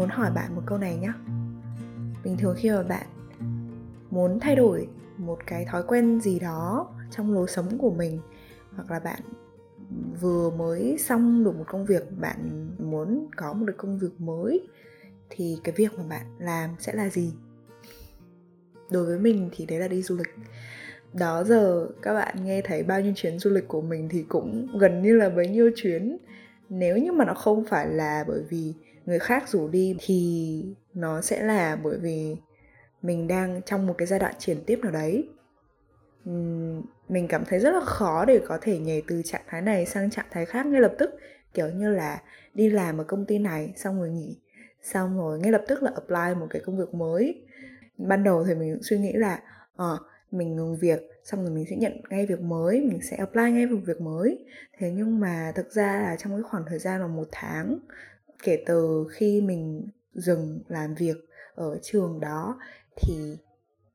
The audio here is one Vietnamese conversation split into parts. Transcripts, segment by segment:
muốn hỏi bạn một câu này nhé bình thường khi mà bạn muốn thay đổi một cái thói quen gì đó trong lối sống của mình hoặc là bạn vừa mới xong được một công việc bạn muốn có một được công việc mới thì cái việc mà bạn làm sẽ là gì? Đối với mình thì đấy là đi du lịch. Đó giờ các bạn nghe thấy bao nhiêu chuyến du lịch của mình thì cũng gần như là bấy nhiêu chuyến. Nếu như mà nó không phải là bởi vì người khác rủ đi thì nó sẽ là bởi vì mình đang trong một cái giai đoạn chuyển tiếp nào đấy. Mình cảm thấy rất là khó để có thể nhảy từ trạng thái này sang trạng thái khác ngay lập tức. Kiểu như là đi làm ở công ty này xong rồi nghỉ xong rồi ngay lập tức là apply một cái công việc mới. Ban đầu thì mình suy nghĩ là ờ à, mình ngừng việc xong rồi mình sẽ nhận ngay việc mới mình sẽ apply ngay một việc mới. Thế nhưng mà thực ra là trong cái khoảng thời gian là một tháng kể từ khi mình dừng làm việc ở trường đó thì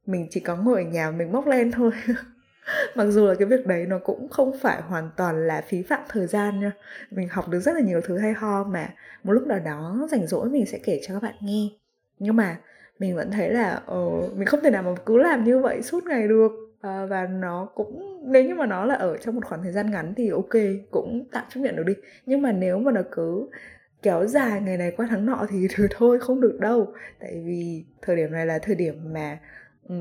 mình chỉ có ngồi ở nhà mình móc lên thôi. Mặc dù là cái việc đấy nó cũng không phải hoàn toàn là phí phạm thời gian nha. Mình học được rất là nhiều thứ hay ho mà một lúc nào đó rảnh rỗi mình sẽ kể cho các bạn nghe. Nhưng mà mình vẫn thấy là uh, mình không thể nào mà cứ làm như vậy suốt ngày được. Uh, và nó cũng nếu như mà nó là ở trong một khoảng thời gian ngắn thì ok cũng tạm chấp nhận được đi. Nhưng mà nếu mà nó cứ kéo dài ngày này qua tháng nọ thì thôi, không được đâu. Tại vì thời điểm này là thời điểm mà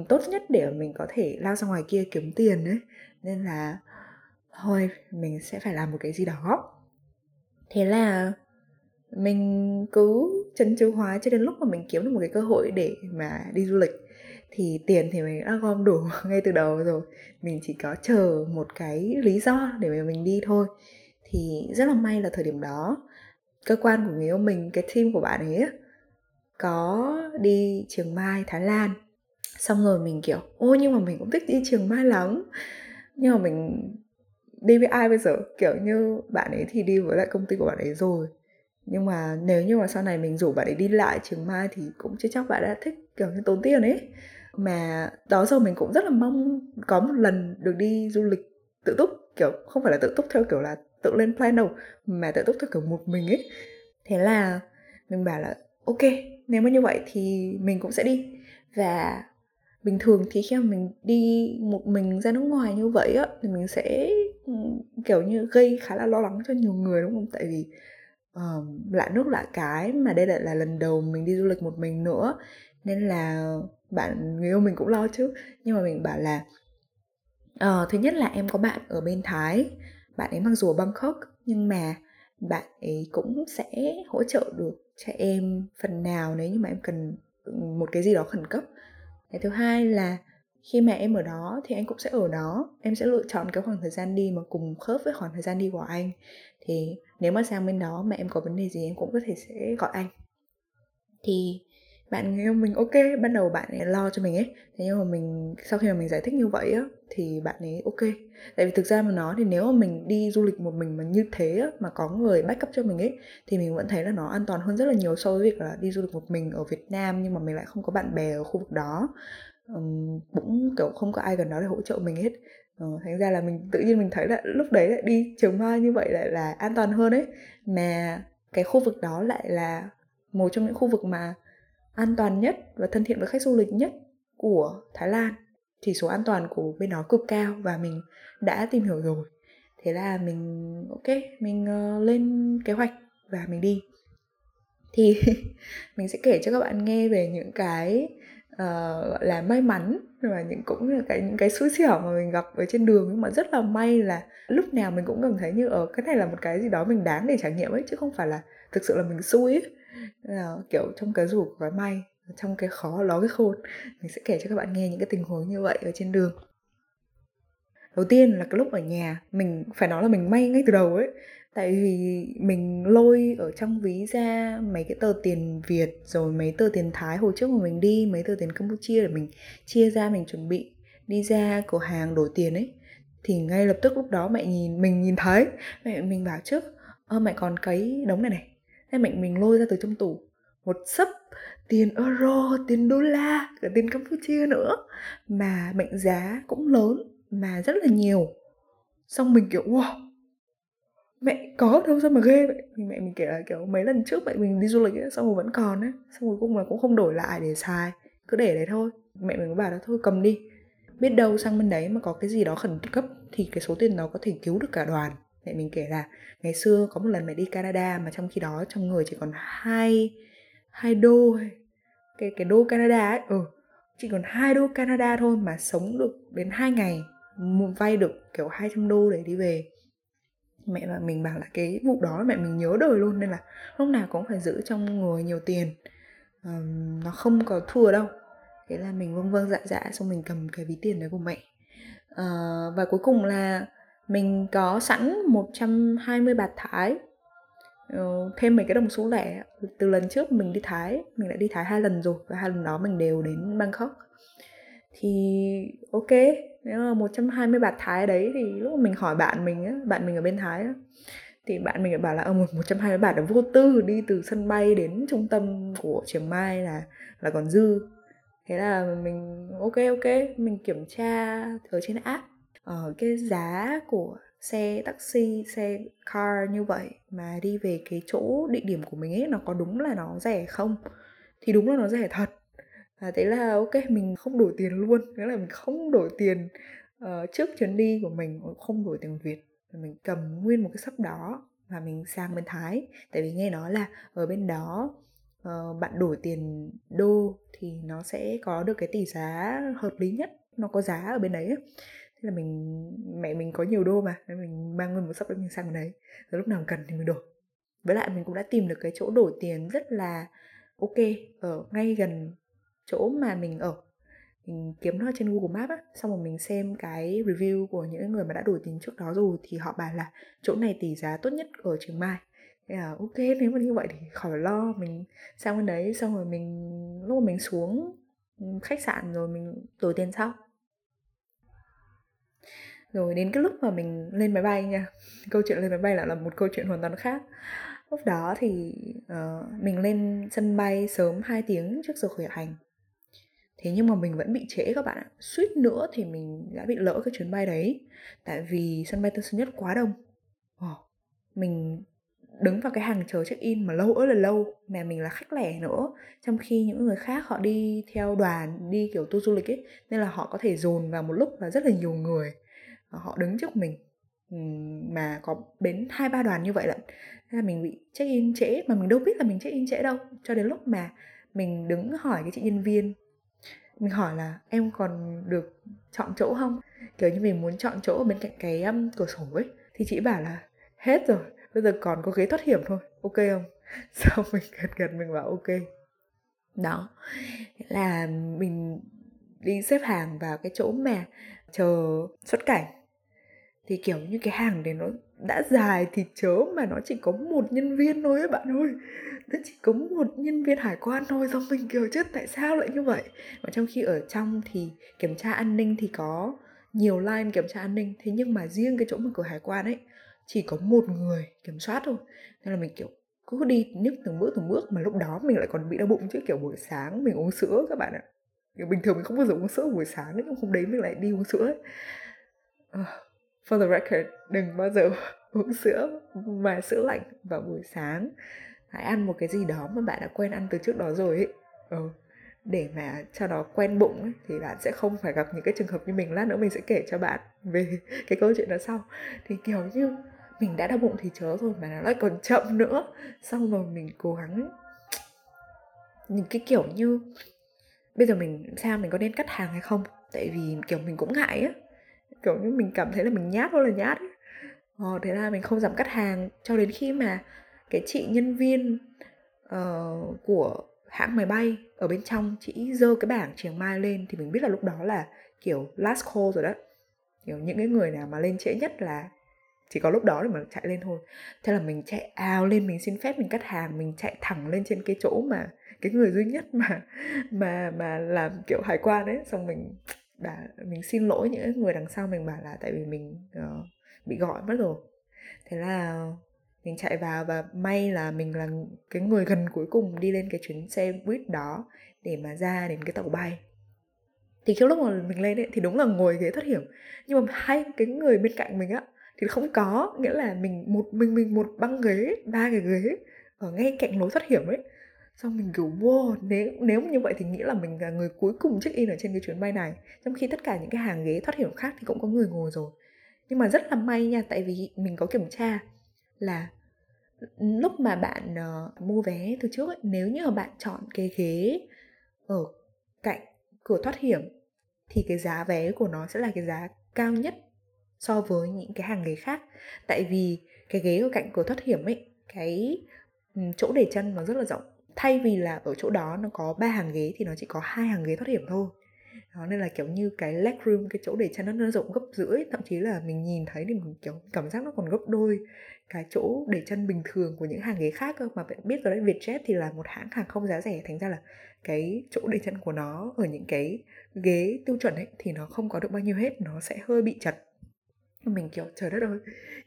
tốt nhất để mình có thể lao ra ngoài kia kiếm tiền đấy nên là, thôi, mình sẽ phải làm một cái gì đó. Thế là mình cứ chân chư hóa cho đến lúc mà mình kiếm được một cái cơ hội để mà đi du lịch. Thì tiền thì mình đã gom đủ ngay từ đầu rồi. Mình chỉ có chờ một cái lý do để mà mình đi thôi. Thì rất là may là thời điểm đó cơ quan của người yêu mình, cái team của bạn ấy có đi trường mai, thái lan. Xong rồi mình, kiểu, ô, nhưng mà mình cũng thích đi trường mai lắm. Nhưng mà mình đi với ai bây giờ? Kiểu như bạn ấy thì đi với lại công ty của bạn ấy rồi. Nhưng mà nếu như mà sau này mình rủ bạn ấy đi lại trường mai thì cũng chưa chắc bạn đã thích, kiểu như, tốn tiền ấy. Mà đó, giờ mình cũng rất là mong có một lần được đi du lịch tự túc, kiểu, không phải là tự túc theo kiểu là tự lên plan đâu mà tự túc theo kiểu một mình ấy. Thế là mình bảo là ok nếu mà như vậy thì mình cũng sẽ đi. Và bình thường thì khi mà mình đi một mình ra nước ngoài như vậy á thì mình sẽ kiểu như gây khá là lo lắng cho nhiều người đúng không? Tại vì uh, lạ nước lạ cái mà đây lại là lần đầu mình đi du lịch một mình nữa nên là bạn người yêu mình cũng lo chứ. Nhưng mà mình bảo là uh, thứ nhất là em có bạn ở bên thái bạn ấy mặc dù ở bangkok, nhưng mà bạn ấy cũng sẽ hỗ trợ được cho em phần nào nếu như mà em cần ừ, một cái gì đó khẩn cấp. Cái thứ hai là khi mà em ở đó thì anh cũng sẽ ở đó. Em sẽ lựa chọn cái khoảng thời gian đi mà cùng khớp với khoảng thời gian đi của anh. Thì nếu mà sang bên đó mà em có vấn đề gì, em cũng có thể sẽ gọi anh. Thì bạn người yêu mình ok ban đầu bạn ấy lo cho mình ấy. Thế nhưng mà mình sau khi mà mình giải thích như vậy á thì bạn ấy ok. Tại vì thực ra mà nói thì nếu mà mình đi du lịch một mình mà như thế á, mà có người backup cho mình ấy thì mình vẫn thấy là nó an toàn hơn rất là nhiều so với việc là đi du lịch một mình ở Việt Nam nhưng mà mình lại không có bạn bè ở khu vực đó. Um, cũng kiểu không có ai gần đó để hỗ trợ mình hết. Ờ, thành ra là mình tự nhiên mình thấy là lúc đấy lại đi trường mai như vậy lại là an toàn hơn ấy. Mà cái khu vực đó lại là một trong những khu vực mà an toàn nhất và thân thiện với khách du lịch nhất của Thái Lan. Chỉ số an toàn của bên đó cực cao và mình đã tìm hiểu rồi. Thế là mình ok mình uh, lên kế hoạch và mình đi. Thì mình sẽ kể cho các bạn nghe về những cái uh, gọi là may mắn và những cũng là cái những cái xui xẻo mà mình gặp ở trên đường. Nhưng mà rất là may là lúc nào mình cũng cảm thấy như ở cái này là một cái gì đó mình đáng để trải nghiệm ấy chứ không phải là thực sự là mình xui ấy là, kiểu, trong cái rủ có cái may, trong cái khó, ló cái khôn, mình sẽ kể cho các bạn nghe những cái tình huống như vậy ở trên đường. Đầu tiên là cái lúc ở nhà, mình, phải nói là mình may ngay từ đầu ấy. Tại vì mình lôi ở trong ví ra mấy cái tờ tiền việt, rồi mấy tờ tiền thái hồi trước mà mình đi, mấy tờ tiền campuchia để mình chia ra, mình chuẩn bị đi ra cửa hàng đổi tiền ấy. Thì ngay lập tức lúc đó mẹ nhìn, mình nhìn thấy, mẹ, mình bảo trước, ơ, mẹ còn cấy đống này này thế mẹ mình lôi ra từ trong tủ. Một sấp, tiền euro, tiền đô la, cả tiền campuchia nữa. Mà mệnh giá cũng lớn, mà rất là nhiều. Xong mình kiểu, wow, mẹ có đâu, sao mà ghê vậy? Mình, mẹ mình kể là kiểu mấy lần trước mẹ mình đi du lịch ấy, xong rồi vẫn còn á xong rồi cùng là cũng không đổi lại để xài, cứ để đấy thôi. Mẹ mình có bảo là thôi cầm đi, biết đâu sang bên đấy mà có cái gì đó khẩn cấp thì cái số tiền đó có thể cứu được cả đoàn mẹ mình kể là ngày xưa có một lần mẹ đi Canada mà trong khi đó trong người chỉ còn hai hai đô cái cái đô Canada ấy ừ chỉ còn hai đô Canada thôi mà sống được đến hai ngày vay được kiểu 200 đô để đi về. Mẹ và mình bảo là cái vụ đó mẹ mình nhớ đời luôn nên là lúc nào cũng phải giữ trong người nhiều tiền. Um, nó không có thua đâu. Thế là mình vâng vâng dạ dạ xong mình cầm cái ví tiền đấy của mẹ. Uh, và cuối cùng là mình có sẵn 120 bạt Thái. Uh, thêm mấy cái đồng số lẻ. Từ lần trước mình đi Thái mình đã đi Thái hai lần rồi và hai lần đó mình đều đến Bangkok. Thì ok nếu mà 120 bạt Thái đấy thì lúc mình hỏi bạn mình á bạn mình ở bên Thái á thì bạn mình bảo là ở một 120 bạt là vô tư đi từ sân bay đến trung tâm của Chiang Mai là là còn dư. Thế là mình ok ok mình kiểm tra ở trên app uh, cái giá của xe taxi xe car như vậy mà đi về cái chỗ địa điểm của mình ấy nó có đúng là nó rẻ không? Thì đúng là nó rẻ thật. Và thế là ok mình không đổi tiền luôn. Nghĩa là mình không đổi tiền uh, trước chuyến đi của mình không đổi tiền việt. Mình cầm nguyên một cái sắp đó và mình sang bên thái. Tại vì nghe nói là ở bên đó uh, bạn đổi tiền đô thì nó sẽ có được cái tỷ giá hợp lý nhất. Nó có giá ở bên đấy thế là mình, mẹ mình có nhiều đô mà, nên mình mang nguyên một sắp đấy mình sang bên đấy. Rồi lúc nào cần thì mình đổi. Với lại mình cũng đã tìm được cái chỗ đổi tiền rất là ok, ở ngay gần chỗ mà mình ở. Mình kiếm nó trên Google Maps á, xong rồi mình xem cái review của những người mà đã đổi tiền trước đó rồi, thì họ bảo là chỗ này tỷ giá tốt nhất ở trường Mai. Thế là ok, nếu mà như vậy thì khỏi lo, mình sang bên đấy, xong rồi mình, lúc mà mình xuống ừ, khách sạn rồi mình đổi tiền sau rồi đến cái lúc mà mình lên máy bay nha. Câu chuyện lên máy bay là là một câu chuyện hoàn toàn khác. Lúc đó thì uh, mình lên sân bay sớm 2 tiếng trước giờ khởi hành. Thế nhưng mà mình vẫn bị trễ các bạn ạ. Suýt nữa thì mình đã bị lỡ cái chuyến bay đấy. Tại vì sân bay tân sơn nhất quá đông. Oh, mình đứng vào cái hàng chờ check in mà lâu ơi là lâu. Mà mình là khách lẻ nữa. Trong khi những người khác họ đi theo đoàn đi kiểu tour du lịch ấy nên là họ có thể dồn vào một lúc là rất là nhiều người. Ờ, họ đứng trước mình. Mà có đến hai ba đoàn như vậy lận. Là mình bị check in trễ mà mình đâu biết là mình check in trễ đâu. Cho đến lúc mà mình đứng hỏi cái chị nhân viên mình hỏi là em còn được chọn chỗ không? Kiểu như mình muốn chọn chỗ bên cạnh cái um, cửa sổ ấy. Thì chị bảo là hết rồi bây giờ còn có ghế thoát hiểm thôi ok không? Sau mình gật gật mình bảo ok. Đó. Là mình đi xếp hàng vào cái chỗ mà chờ xuất cảnh thì, kiểu, như cái hàng đấy nó đã dài thì chớ mà nó chỉ có một nhân viên thôi ấy bạn ơi. Nó chỉ có một nhân viên hải quan thôi, xong mình, kiểu, chết, tại sao lại như vậy? Mà trong khi ở trong thì kiểm tra an ninh thì có nhiều line kiểm tra an ninh. Thế nhưng mà riêng cái chỗ mở cửa hải quan ấy, chỉ có một người kiểm soát thôi. Nên là mình, kiểu, cứ đi nhức từng bước từng bước mà lúc đó mình lại còn bị đau bụng chứ, kiểu, buổi sáng mình uống sữa các bạn ạ. Kiểu, bình thường mình không bao giờ uống sữa buổi sáng, nhưng hôm đấy mình lại đi uống sữa ấy. Ờ for the record đừng bao giờ uống sữa mà sữa lạnh vào buổi sáng. Hãy ăn một cái gì đó mà bạn đã quen ăn từ trước đó rồi ấy. Ừ. để mà cho nó quen bụng ấy, thì bạn sẽ không phải gặp những cái trường hợp như mình. Lát nữa mình sẽ kể cho bạn về cái câu chuyện đó sau. Thì kiểu như mình đã đau bụng thì chớ rồi mà nó lại còn chậm nữa. Xong rồi mình cố gắng những cái kiểu như bây giờ mình sao mình có nên cắt hàng hay không? Tại vì kiểu mình cũng ngại á kiểu như mình cảm thấy là mình nhát thôi là nhát ấy. Ờ, thế là mình không dám cắt hàng. Cho đến khi mà cái chị nhân viên uh, của hãng máy bay ở bên trong chị dơ cái bảng chiang mai lên thì mình biết là lúc đó là kiểu last call rồi đó. Kiểu những cái người nào mà lên trễ nhất là chỉ có lúc đó để mà chạy lên thôi. Thế là mình chạy ào lên mình xin phép mình cắt hàng mình chạy thẳng lên trên cái chỗ mà cái người duy nhất mà mà mà làm kiểu hải quan ấy. Xong mình bà mình xin lỗi những người đằng sau mình bảo là tại vì mình uh, bị gọi mất rồi. Thế là mình chạy vào và may là mình là cái người gần cuối cùng đi lên cái chuyến xe buýt đó để mà ra đến cái tàu bay. Thì khi lúc mà mình lên ấy, thì đúng là ngồi ghế thoát hiểm nhưng mà hai cái người bên cạnh mình á thì không có nghĩa là mình một mình mình một băng ghế ba cái ghế ở ngay cạnh lối thoát hiểm ấy xong mình kiểu wow nếu nếu như vậy thì nghĩ là mình là người cuối cùng check in ở trên cái chuyến bay này. Trong khi tất cả những cái hàng ghế thoát hiểm khác thì cũng có người ngồi rồi. Nhưng mà rất là may nha tại vì mình có kiểm tra là lúc mà bạn uh, mua vé từ trước ấy, nếu như mà bạn chọn cái ghế ở cạnh cửa thoát hiểm thì cái giá vé của nó sẽ là cái giá cao nhất so với những cái hàng ghế khác. Tại vì cái ghế ở cạnh cửa thoát hiểm ấy cái chỗ để chân nó rất là rộng thay vì là ở chỗ đó nó có ba hàng ghế thì nó chỉ có hai hàng ghế thoát hiểm thôi. Đó nên là kiểu như cái leg room cái chỗ để chân nó, nó rộng gấp rưỡi thậm chí là mình nhìn thấy thì mình kiểu cảm giác nó còn gấp đôi. Cái chỗ để chân bình thường của những hàng ghế khác cơ mà bạn biết rồi đấy Vietjet thì là một hãng hàng không giá rẻ thành ra là cái chỗ để chân của nó ở những cái ghế tiêu chuẩn ấy thì nó không có được bao nhiêu hết nó sẽ hơi bị chật. Mình kiểu trời đất ơi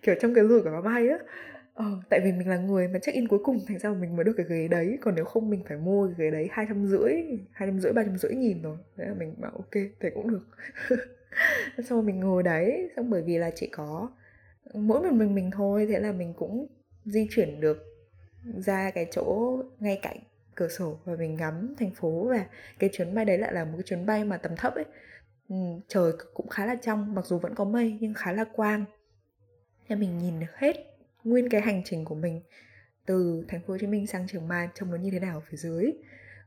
kiểu trong cái rùi của nó bay á. Ờ, tại vì mình là người mà check in cuối cùng thành ra mình mới được cái ghế đấy. Còn nếu không mình phải mua cái ghế đấy hai trăm rưỡi hai trăm rưỡi ba trăm rưỡi nghìn rồi. Thế là mình bảo ok thế cũng được. Xong rồi mình ngồi đấy xong bởi vì là chỉ có mỗi một mình mình thôi thế là mình cũng di chuyển được ra cái chỗ ngay cạnh cửa sổ và mình ngắm thành phố. Và cái chuyến bay đấy lại là một cái chuyến bay mà tầm thấp ấy. Ừ, trời cũng khá là trong mặc dù vẫn có mây nhưng khá là quang. Nên mình nhìn được hết nguyên cái hành trình của mình từ thành phố Hồ Chí Minh sang Trường Mai trông nó như thế nào ở phía dưới.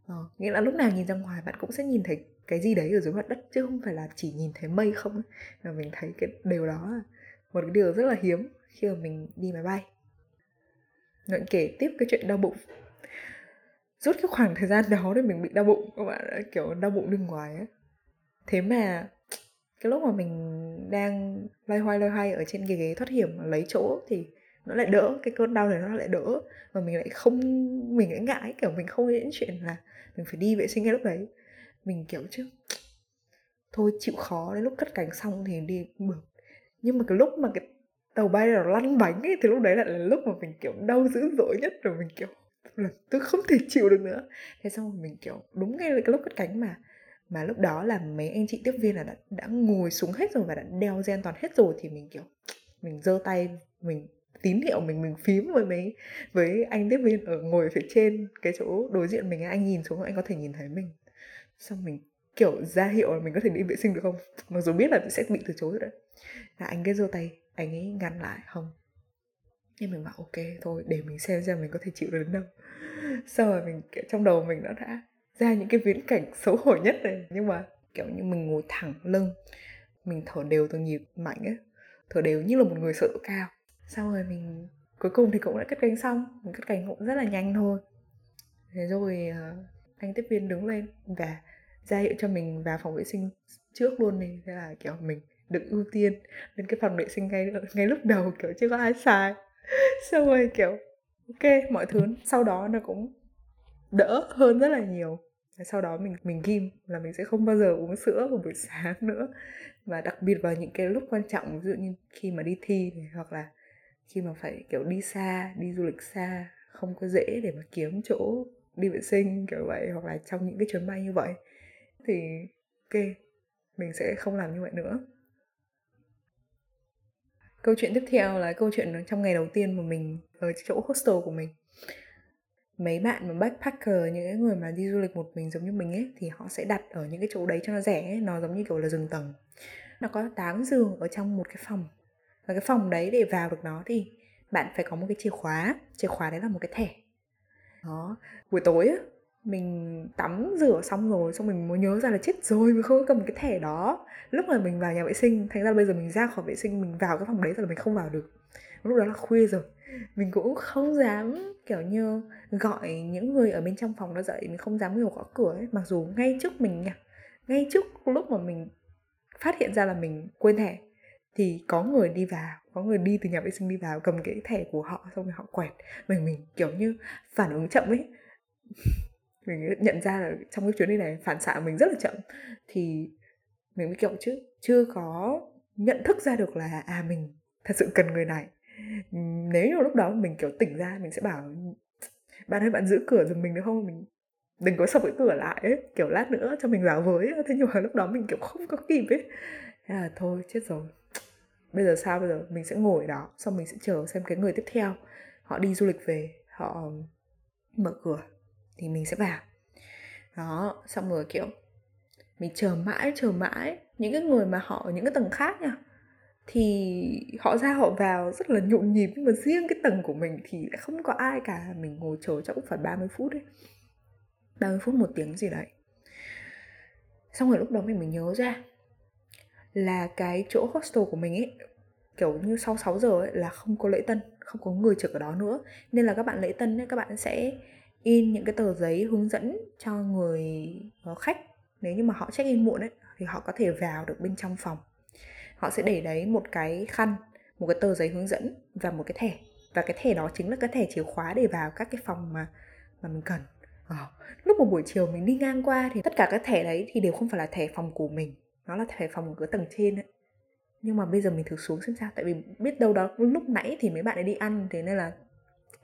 Ờ, nghĩa là lúc nào nhìn ra ngoài bạn cũng sẽ nhìn thấy cái gì đấy ở dưới mặt đất chứ không phải là chỉ nhìn thấy mây không mà mình thấy cái điều đó là một cái điều rất là hiếm khi mà mình đi máy bay. Ngợi kể tiếp cái chuyện đau bụng. Rút cái khoảng thời gian đó thì mình bị đau bụng Các bạn đã kiểu đau bụng bên ngoài á Thế mà cái lúc mà mình đang loay hoay loay hoay ở trên cái ghế thoát hiểm lấy chỗ thì nó lại đỡ cái cơn đau này nó lại đỡ. Và mình lại không mình lại ngại kiểu mình không nghĩ đến chuyện là mình phải đi vệ sinh ngay lúc đấy. Mình kiểu chứ thôi chịu khó đến lúc cất cánh xong thì đi được nhưng mà cái lúc mà cái tàu bay nó lăn bánh ấy thì lúc đấy lại là lúc mà mình kiểu đau dữ dội nhất rồi mình kiểu là tôi không thể chịu được nữa. Thế xong rồi mình kiểu đúng ngay cái lúc cất cánh mà mà lúc đó là mấy anh chị tiếp viên là đã, đã ngồi xuống hết rồi và đã đeo gen toàn hết rồi thì mình kiểu mình giơ tay mình tín hiệu mình mình phím với mấy, với anh tiếp viên ở ngồi phía trên cái chỗ đối diện mình anh nhìn xuống, anh có thể nhìn thấy mình. Xong mình, kiểu, ra hiệu là mình có thể đi vệ sinh được không? Mặc dù biết là sẽ bị từ chối rồi đấy. Là anh cái giơ tay, anh ấy ngăn lại, không. Nhưng mình bảo, ok, thôi, để mình xem xem mình có thể chịu được đến đâu. Sau rồi mình, kiểu, trong đầu mình nó đã ra những cái viễn cảnh xấu hổ nhất này. Nhưng mà, kiểu như, mình ngồi thẳng lưng, mình thở đều từng nhịp mạnh ấy. Thở đều như là một người sợ cao sau rồi mình cuối cùng thì cũng đã cất cánh xong. Mình cất cánh cũng rất là nhanh thôi. Thế rồi uh, anh tiếp viên đứng lên và ra hiệu cho mình vào phòng vệ sinh trước luôn này thế là kiểu mình được ưu tiên đến cái phòng vệ sinh ngay ngay lúc đầu kiểu chưa có ai xài xong rồi kiểu ok mọi thứ. Sau đó nó cũng đỡ hơn rất là nhiều. Sau đó mình mình ghim là mình sẽ không bao giờ uống sữa vào buổi sáng nữa. Và đặc biệt vào những cái lúc quan trọng ví dụ như khi mà đi thi này, hoặc là khi mà phải, kiểu, đi xa, đi du lịch xa, không có dễ để mà kiếm chỗ đi vệ sinh, kiểu vậy, hoặc là trong những cái chuyến bay như vậy, thì ok, mình sẽ không làm như vậy nữa. Câu chuyện tiếp theo là câu chuyện trong ngày đầu tiên mà mình ở chỗ hostel của mình. Mấy bạn mà backpacker, những cái người mà đi du lịch một mình giống như mình ấy, thì họ sẽ đặt ở những cái chỗ đấy cho nó rẻ ấy. nó giống như kiểu là giường tầng. Nó có 8 giường ở trong một cái phòng và cái phòng đấy để vào được nó thì bạn phải có một cái chìa khóa. Chìa khóa đấy là một cái thẻ. Đó. Buổi tối á, mình tắm rửa xong rồi, xong mình mới nhớ ra là chết rồi, mình không có cầm cái thẻ đó. Lúc mà mình vào nhà vệ sinh, thành ra bây giờ mình ra khỏi vệ sinh, mình vào cái phòng đấy rồi là mình không vào được. Lúc đó là khuya rồi. Mình cũng không dám, kiểu như, gọi những người ở bên trong phòng đó dậy, mình không dám nhiều gõ cửa ấy. Mặc dù ngay trước mình ngay trước lúc mà mình phát hiện ra là mình quên thẻ thì có người đi vào, có người đi từ nhà vệ sinh đi vào, cầm cái thẻ của họ xong rồi họ quẹt. Mình mình kiểu như phản ứng chậm ấy. Mình nhận ra là trong cái chuyến đi này phản xạ mình rất là chậm. Thì mình mới kiểu chứ, chưa có nhận thức ra được là à mình thật sự cần người này. Nếu như lúc đó mình kiểu tỉnh ra, mình sẽ bảo, bạn ơi, bạn giữ cửa giùm mình được không? Mình đừng có sập cái cửa lại ấy, kiểu lát nữa cho mình vào với. Thế nhưng mà lúc đó mình kiểu không có kịp ấy. Thế là thôi, chết rồi bây giờ sao? Bây giờ mình sẽ ngồi đó, xong mình sẽ chờ xem cái người tiếp theo. Họ đi du lịch về, họ mở cửa thì mình sẽ vào. Đó, xong rồi, kiểu, mình chờ mãi chờ mãi. Những cái người mà họ ở những cái tầng khác nha, thì họ ra họ vào rất là nhộn nhịp. Nhưng mà riêng cái tầng của mình thì lại không có ai cả. Mình ngồi chờ chắc cũng phải 30 phút đấy. 30 phút một tiếng gì đấy. Xong rồi lúc đó mình mới nhớ ra là cái chỗ hostel của mình ấy kiểu như sau 6 giờ ấy là không có lễ tân không có người trực ở đó nữa. Nên là các bạn lễ tân ấy các bạn sẽ in những cái tờ giấy hướng dẫn cho người ờ, khách. Nếu như mà họ check in muộn ấy thì họ có thể vào được bên trong phòng. Họ sẽ để đấy một cái khăn một cái tờ giấy hướng dẫn và một cái thẻ. Và cái thẻ đó chính là cái thẻ chìa khóa để vào các cái phòng mà mà mình cần. Ờ, lúc một buổi chiều mình đi ngang qua thì tất cả các thẻ đấy thì đều không phải là thẻ phòng của mình nó là thẻ phòng ở tầng trên ấy. Nhưng mà bây giờ mình thử xuống xem sao tại vì biết đâu đó lúc nãy thì mấy bạn ấy đi ăn thế nên là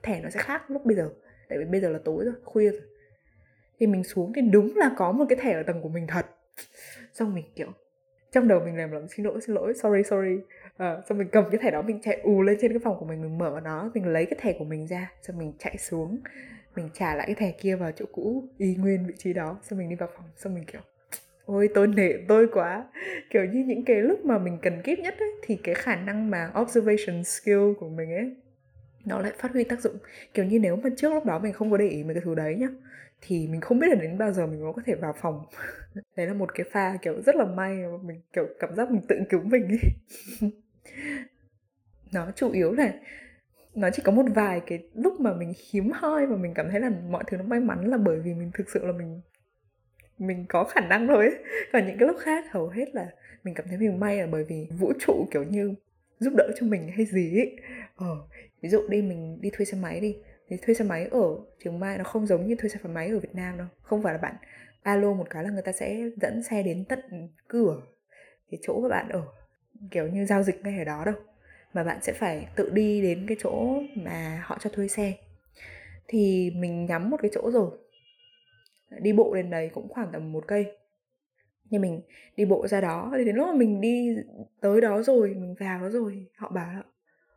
thẻ nó sẽ khác lúc bây giờ. Tại vì bây giờ là tối rồi khuya rồi. Thì mình xuống thì đúng là có một cái thẻ ở tầng của mình thật. Xong mình kiểu trong đầu mình làm lắm xin lỗi xin lỗi sorry sorry. À, xong mình cầm cái thẻ đó mình chạy ù lên trên cái phòng của mình mình mở nó mình lấy cái thẻ của mình ra xong mình chạy xuống mình trả lại cái thẻ kia vào chỗ cũ y nguyên vị trí đó xong mình đi vào phòng xong mình kiểu ôi tôi nể tôi quá. Kiểu như những cái lúc mà mình cần kiếp nhất ấy, thì cái khả năng mà observation skill của mình ấy nó lại phát huy tác dụng. Kiểu như nếu mà trước lúc đó mình không có để ý mấy cái thứ đấy nhá thì mình không biết là đến bao giờ mình mới có thể vào phòng. Đấy là một cái pha kiểu rất là may mà mình kiểu cảm giác mình tự cứu mình ấy. Nó chủ yếu là nó chỉ có một vài cái lúc mà mình hiếm hoi và mình cảm thấy là mọi thứ nó may mắn là bởi vì mình thực sự là mình mình có khả năng thôi ấy. còn những cái lúc khác, hầu hết là mình cảm thấy mình may là bởi vì vũ trụ kiểu như giúp đỡ cho mình hay gì ấy. Ờ ví dụ đi, mình đi thuê xe máy đi. Thì thuê xe máy ở trường mai nó không giống như thuê xe máy ở việt nam đâu, không phải là bạn alo một cái là người ta sẽ dẫn xe đến tận cửa cái chỗ mà bạn ở, kiểu như giao dịch ngay ở đó đâu. Mà bạn sẽ phải tự đi đến cái chỗ mà họ cho thuê xe. Thì mình nhắm một cái chỗ rồi đi bộ đến đấy cũng khoảng tầm một cây. Nhưng mình đi bộ ra đó, thì đến lúc mà mình đi tới đó rồi, mình vào đó rồi, họ bảo là,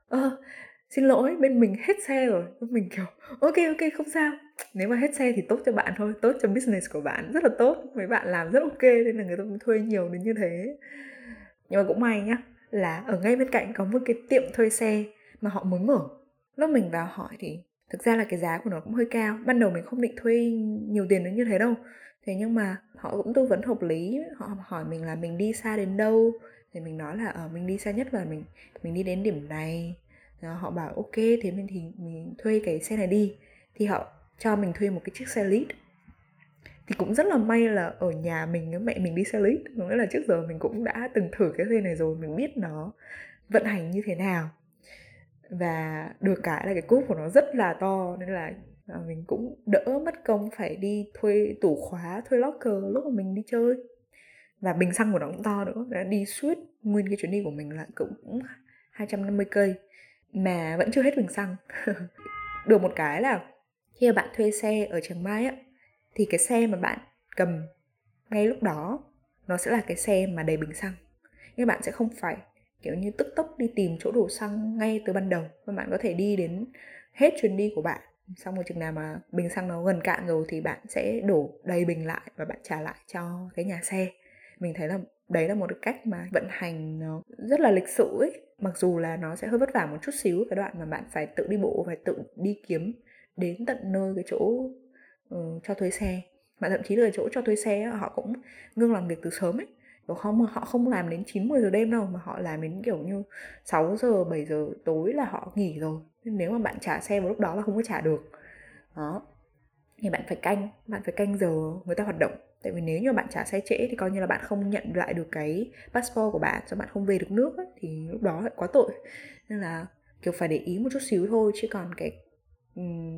ơ, xin lỗi, bên mình hết xe rồi. Mình kiểu, ok ok, không sao. Nếu mà hết xe thì tốt cho bạn thôi, tốt cho business của bạn, rất là tốt, mấy bạn làm rất ok, nên là người ta thuê nhiều đến như thế. Nhưng mà cũng may nhá, là ở ngay bên cạnh có một cái tiệm thuê xe mà họ mới mở. Lúc mình vào hỏi thì thực ra là cái giá của nó cũng hơi cao. Ban đầu mình không định thuê nhiều tiền đến như thế đâu. Thế nhưng mà họ cũng tư vấn hợp lý. Họ hỏi mình là mình đi xa đến đâu? Thì mình nói là ở uh, mình đi xa nhất là mình mình đi đến điểm này. Rồi họ bảo ok thế mình thì mình thuê cái xe này đi. Thì họ cho mình thuê một cái chiếc xe lit thì cũng rất là may là ở nhà mình mẹ mình đi xe lit nghĩa là trước giờ mình cũng đã từng thử cái xe này rồi mình biết nó vận hành như thế nào và được cái là cái cúp của nó rất là to, nên là à, mình cũng đỡ mất công phải đi thuê tủ khóa, thuê locker lúc mà mình đi chơi. Và bình xăng của nó cũng to nữa, đã đi suốt nguyên cái chuyến đi của mình là cũng 250 cây, mà vẫn chưa hết bình xăng. Được một cái là khi mà bạn thuê xe ở trường mai á, thì cái xe mà bạn cầm ngay lúc đó, nó sẽ là cái xe mà đầy bình xăng. Nhưng bạn sẽ không phải kiểu như tức tốc đi tìm chỗ đổ xăng ngay từ ban đầu. Và bạn có thể đi đến hết chuyến đi của bạn. Xong một chừng nào mà bình xăng nó gần cạn rồi thì bạn sẽ đổ đầy bình lại và bạn trả lại cho cái nhà xe. Mình thấy là đấy là một cái cách mà vận hành nó rất là lịch sự ấy. Mặc dù là nó sẽ hơi vất vả một chút xíu cái đoạn mà bạn phải tự đi bộ và tự đi kiếm đến tận nơi cái chỗ uh, cho thuê xe. Mà thậm chí là chỗ cho thuê xe họ cũng ngưng làm việc từ sớm ấy và không? Họ không làm đến 9 10 giờ đêm đâu mà họ làm đến kiểu như 6 giờ 7 giờ tối là họ nghỉ rồi. Nên nếu mà bạn trả xe vào lúc đó là không có trả được. Đó. Thì bạn phải canh bạn phải canh giờ người ta hoạt động. Tại vì nếu như bạn trả xe trễ thì coi như là bạn không nhận lại được cái passport của bạn cho bạn không về được nước ấy, thì lúc đó lại quá tội. Nên là kiểu phải để ý một chút xíu thôi chứ còn cái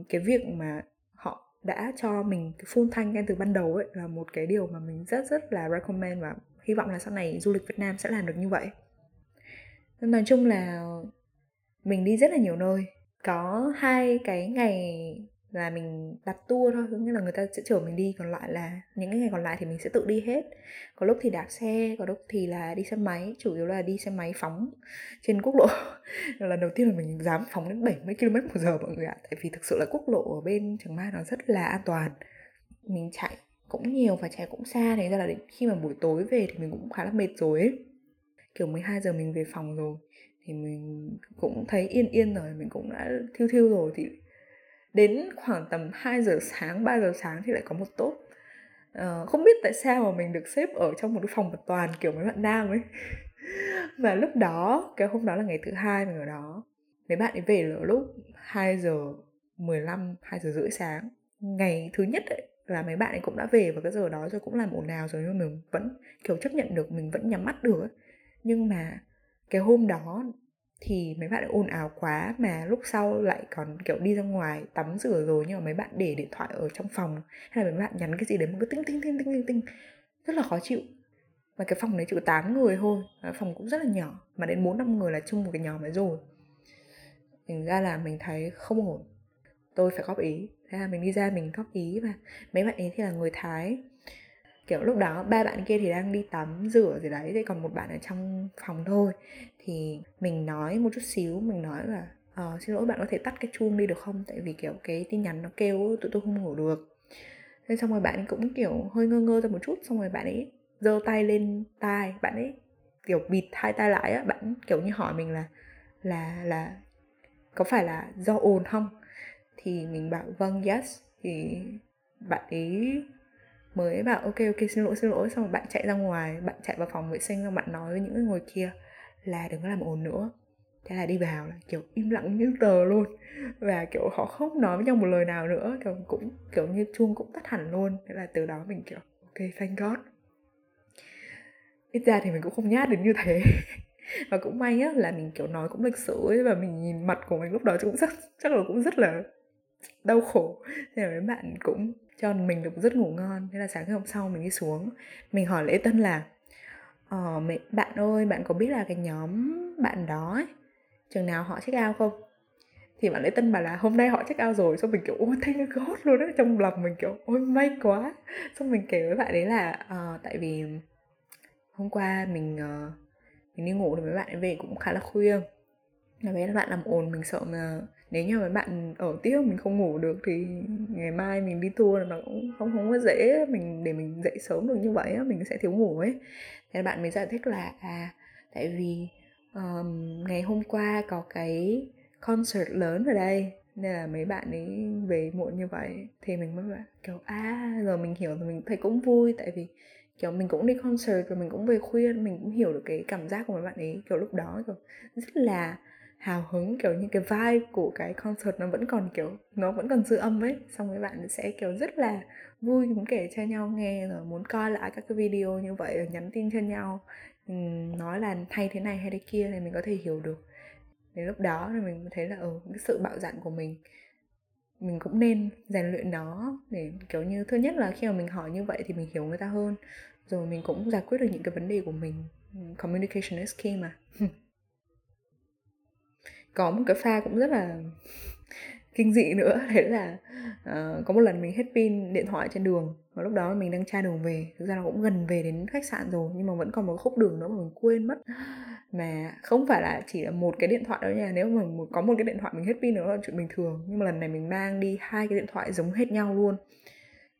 cái việc mà họ đã cho mình cái full thanh ngay từ ban đầu ấy là một cái điều mà mình rất rất là recommend và hy vọng là sau này du lịch Việt Nam sẽ làm được như vậy. Nên nói chung là mình đi rất là nhiều nơi. Có hai cái ngày là mình đặt tour thôi nghĩa là người ta sẽ chở mình đi, còn lại là những cái ngày còn lại thì mình sẽ tự đi hết. Có lúc thì đạp xe, có lúc thì là đi xe máy, chủ yếu là đi xe máy phóng trên quốc lộ. Lần đầu tiên là mình dám phóng đến 70 km một giờ, mọi người ạ, tại vì thực sự là quốc lộ ở bên Trường Mai nó rất là an toàn. Mình chạy cũng nhiều và trẻ cũng xa thế ra là khi mà buổi tối về thì mình cũng khá là mệt rồi ấy. Kiểu 12 giờ mình về phòng rồi thì mình cũng thấy yên yên rồi mình cũng đã thiêu thiêu rồi. Thì đến khoảng tầm 2 giờ sáng 3 giờ sáng thì lại có một tốt. Uh, không biết tại sao mà mình được xếp ở trong một cái phòng một toàn kiểu mấy bạn nam ấy. Và lúc đó cái hôm đó là ngày thứ hai mình ở đó mấy bạn ấy về là lúc 2 giờ 15 2 giờ rưỡi sáng ngày thứ nhất ấy là mấy bạn ấy cũng đã về vào cái giờ đó rồi cũng làm ồn ào rồi nhưng mà mình vẫn, kiểu, chấp nhận được, mình vẫn nhắm mắt được ấy. nhưng mà cái hôm đó thì mấy bạn ồn ào quá mà lúc sau lại còn, kiểu, đi ra ngoài tắm rửa rồi nhưng mà mấy bạn để điện thoại ở trong phòng hay là mấy bạn nhắn cái gì đấy mà cứ tinh tinh tinh tinh tinh tinh, rất là khó chịu. Và cái phòng đấy chỉ có 8 người thôi phòng cũng rất là nhỏ, mà đến bốn, năm người là chung một cái nhóm ấy rồi. Thành ra là mình thấy không ổn. Tôi phải góp ý thế là mình đi ra mình góp ý và mấy bạn ấy thì là người thái. Kiểu lúc đó ba bạn kia thì đang đi tắm rửa gì đấy thì còn một bạn ở trong phòng thôi. Thì mình nói một chút xíu mình nói là ờ, xin lỗi bạn có thể tắt cái chuông đi được không? Tại vì kiểu cái tin nhắn nó kêu tụi tôi không ngủ được. Thế xong rồi bạn ấy cũng kiểu hơi ngơ ngơ ra một chút xong rồi bạn ấy giơ tay lên tai bạn ấy kiểu bịt hai tay lại á. Bạn kiểu như hỏi mình là là là có phải là do ồn không? Thì mình bảo vâng yes. Thì bạn ấy mới bảo, ok ok, xin lỗi xin lỗi. Xong rồi bạn chạy ra ngoài, bạn chạy vào phòng vệ sinh xong bạn nói với những người kia là đừng có làm ồn nữa. Thế là đi vào là kiểu im lặng như tờ luôn. Và kiểu họ không nói với nhau một lời nào nữa, kiểu cũng, kiểu như chuông cũng tắt hẳn luôn. Thế là từ đó mình kiểu, ok, thank god. Ít ra thì mình cũng không nhát đến như thế. Và cũng may á là mình kiểu nói cũng lịch sự ấy và mình nhìn mặt của mình lúc đó cũng rất, chắc là cũng rất là đau khổ. Thế là mấy bạn cũng cho mình được rất ngủ ngon. Thế là sáng hôm sau mình đi xuống mình hỏi lễ tân là ờ mẹ bạn ơi bạn có biết là cái nhóm bạn đó ấy, chừng nào họ check out không? Thì bạn lễ tân bảo là hôm nay họ check out rồi. Xong mình kiểu ôi thanh gót luôn á. Trong lòng mình kiểu ôi may quá. Xong mình kể với bạn đấy là uh, tại vì hôm qua mình uh, mình đi ngủ thì mấy bạn ấy về cũng khá là khuya. Là mấy bạn làm ồn mình sợ mà nếu như mà bạn ở tiếp mình không ngủ được thì ngày mai mình đi tour là nó cũng không không có dễ mình để mình dậy sớm được như vậy mình sẽ thiếu ngủ ấy. Thế bạn mới giải thích là à tại vì um, ngày hôm qua có cái concert lớn ở đây nên là mấy bạn ấy về muộn như vậy. Thì mình mới bảo kiểu à giờ mình hiểu rồi mình thấy cũng vui tại vì kiểu mình cũng đi concert rồi mình cũng về khuya mình cũng hiểu được cái cảm giác của mấy bạn ấy kiểu lúc đó kiểu rất là hào hứng kiểu như cái vibe của cái concert nó vẫn còn kiểu nó vẫn còn dư âm ấy. Xong mấy bạn sẽ kiểu rất là vui muốn kể cho nhau nghe rồi muốn coi lại các cái video như vậy rồi nhắn tin cho nhau. Nói là thay thế này hay thế kia thì mình có thể hiểu được. Đến lúc đó thì mình thấy là ở ừ, cái sự bạo dạn của mình mình cũng nên rèn luyện nó để kiểu như thứ nhất là khi mà mình hỏi như vậy thì mình hiểu người ta hơn. Rồi mình cũng giải quyết được những cái vấn đề của mình. Communication is key mà. có một cái pha cũng rất là kinh dị nữa. Đấy là uh, có một lần mình hết pin điện thoại trên đường và lúc đó mình đang tra đường về. Thực ra là cũng gần về đến khách sạn rồi nhưng mà vẫn còn một khúc đường nữa mà mình quên mất. Mà không phải là chỉ là một cái điện thoại đâu nha. Nếu mà có một cái điện thoại mình hết pin nữa là chuyện bình thường. Nhưng mà lần này mình mang đi hai cái điện thoại giống hết nhau luôn.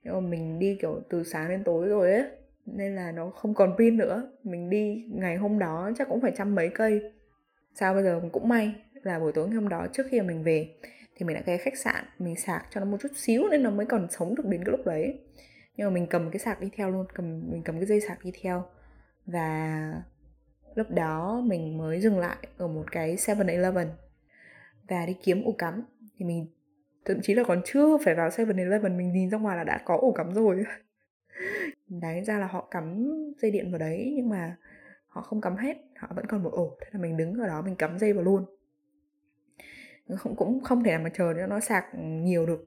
Nhưng mà mình đi kiểu từ sáng đến tối rồi ấy nên là nó không còn pin nữa. Mình đi ngày hôm đó chắc cũng phải trăm mấy cây. Sao bây giờ cũng may là buổi tối ngày hôm đó trước khi mà mình về. Thì mình đã ghé khách sạn, mình sạc cho nó một chút xíu nên nó mới còn sống được đến cái lúc đấy. Nhưng mà mình cầm cái sạc đi theo luôn, cầm, mình cầm cái dây sạc đi theo. Và lúc đó mình mới dừng lại ở một cái 7-Eleven và đi kiếm ổ cắm. Thì mình, thậm chí là còn chưa phải vào 7-Eleven mình nhìn ra ngoài là đã có ổ cắm rồi. Đáng ra là họ cắm dây điện vào đấy nhưng mà họ không cắm hết, họ vẫn còn một ổ. Thế là mình đứng ở đó, mình cắm dây vào luôn không, cũng không thể nào mà chờ cho nó sạc nhiều được.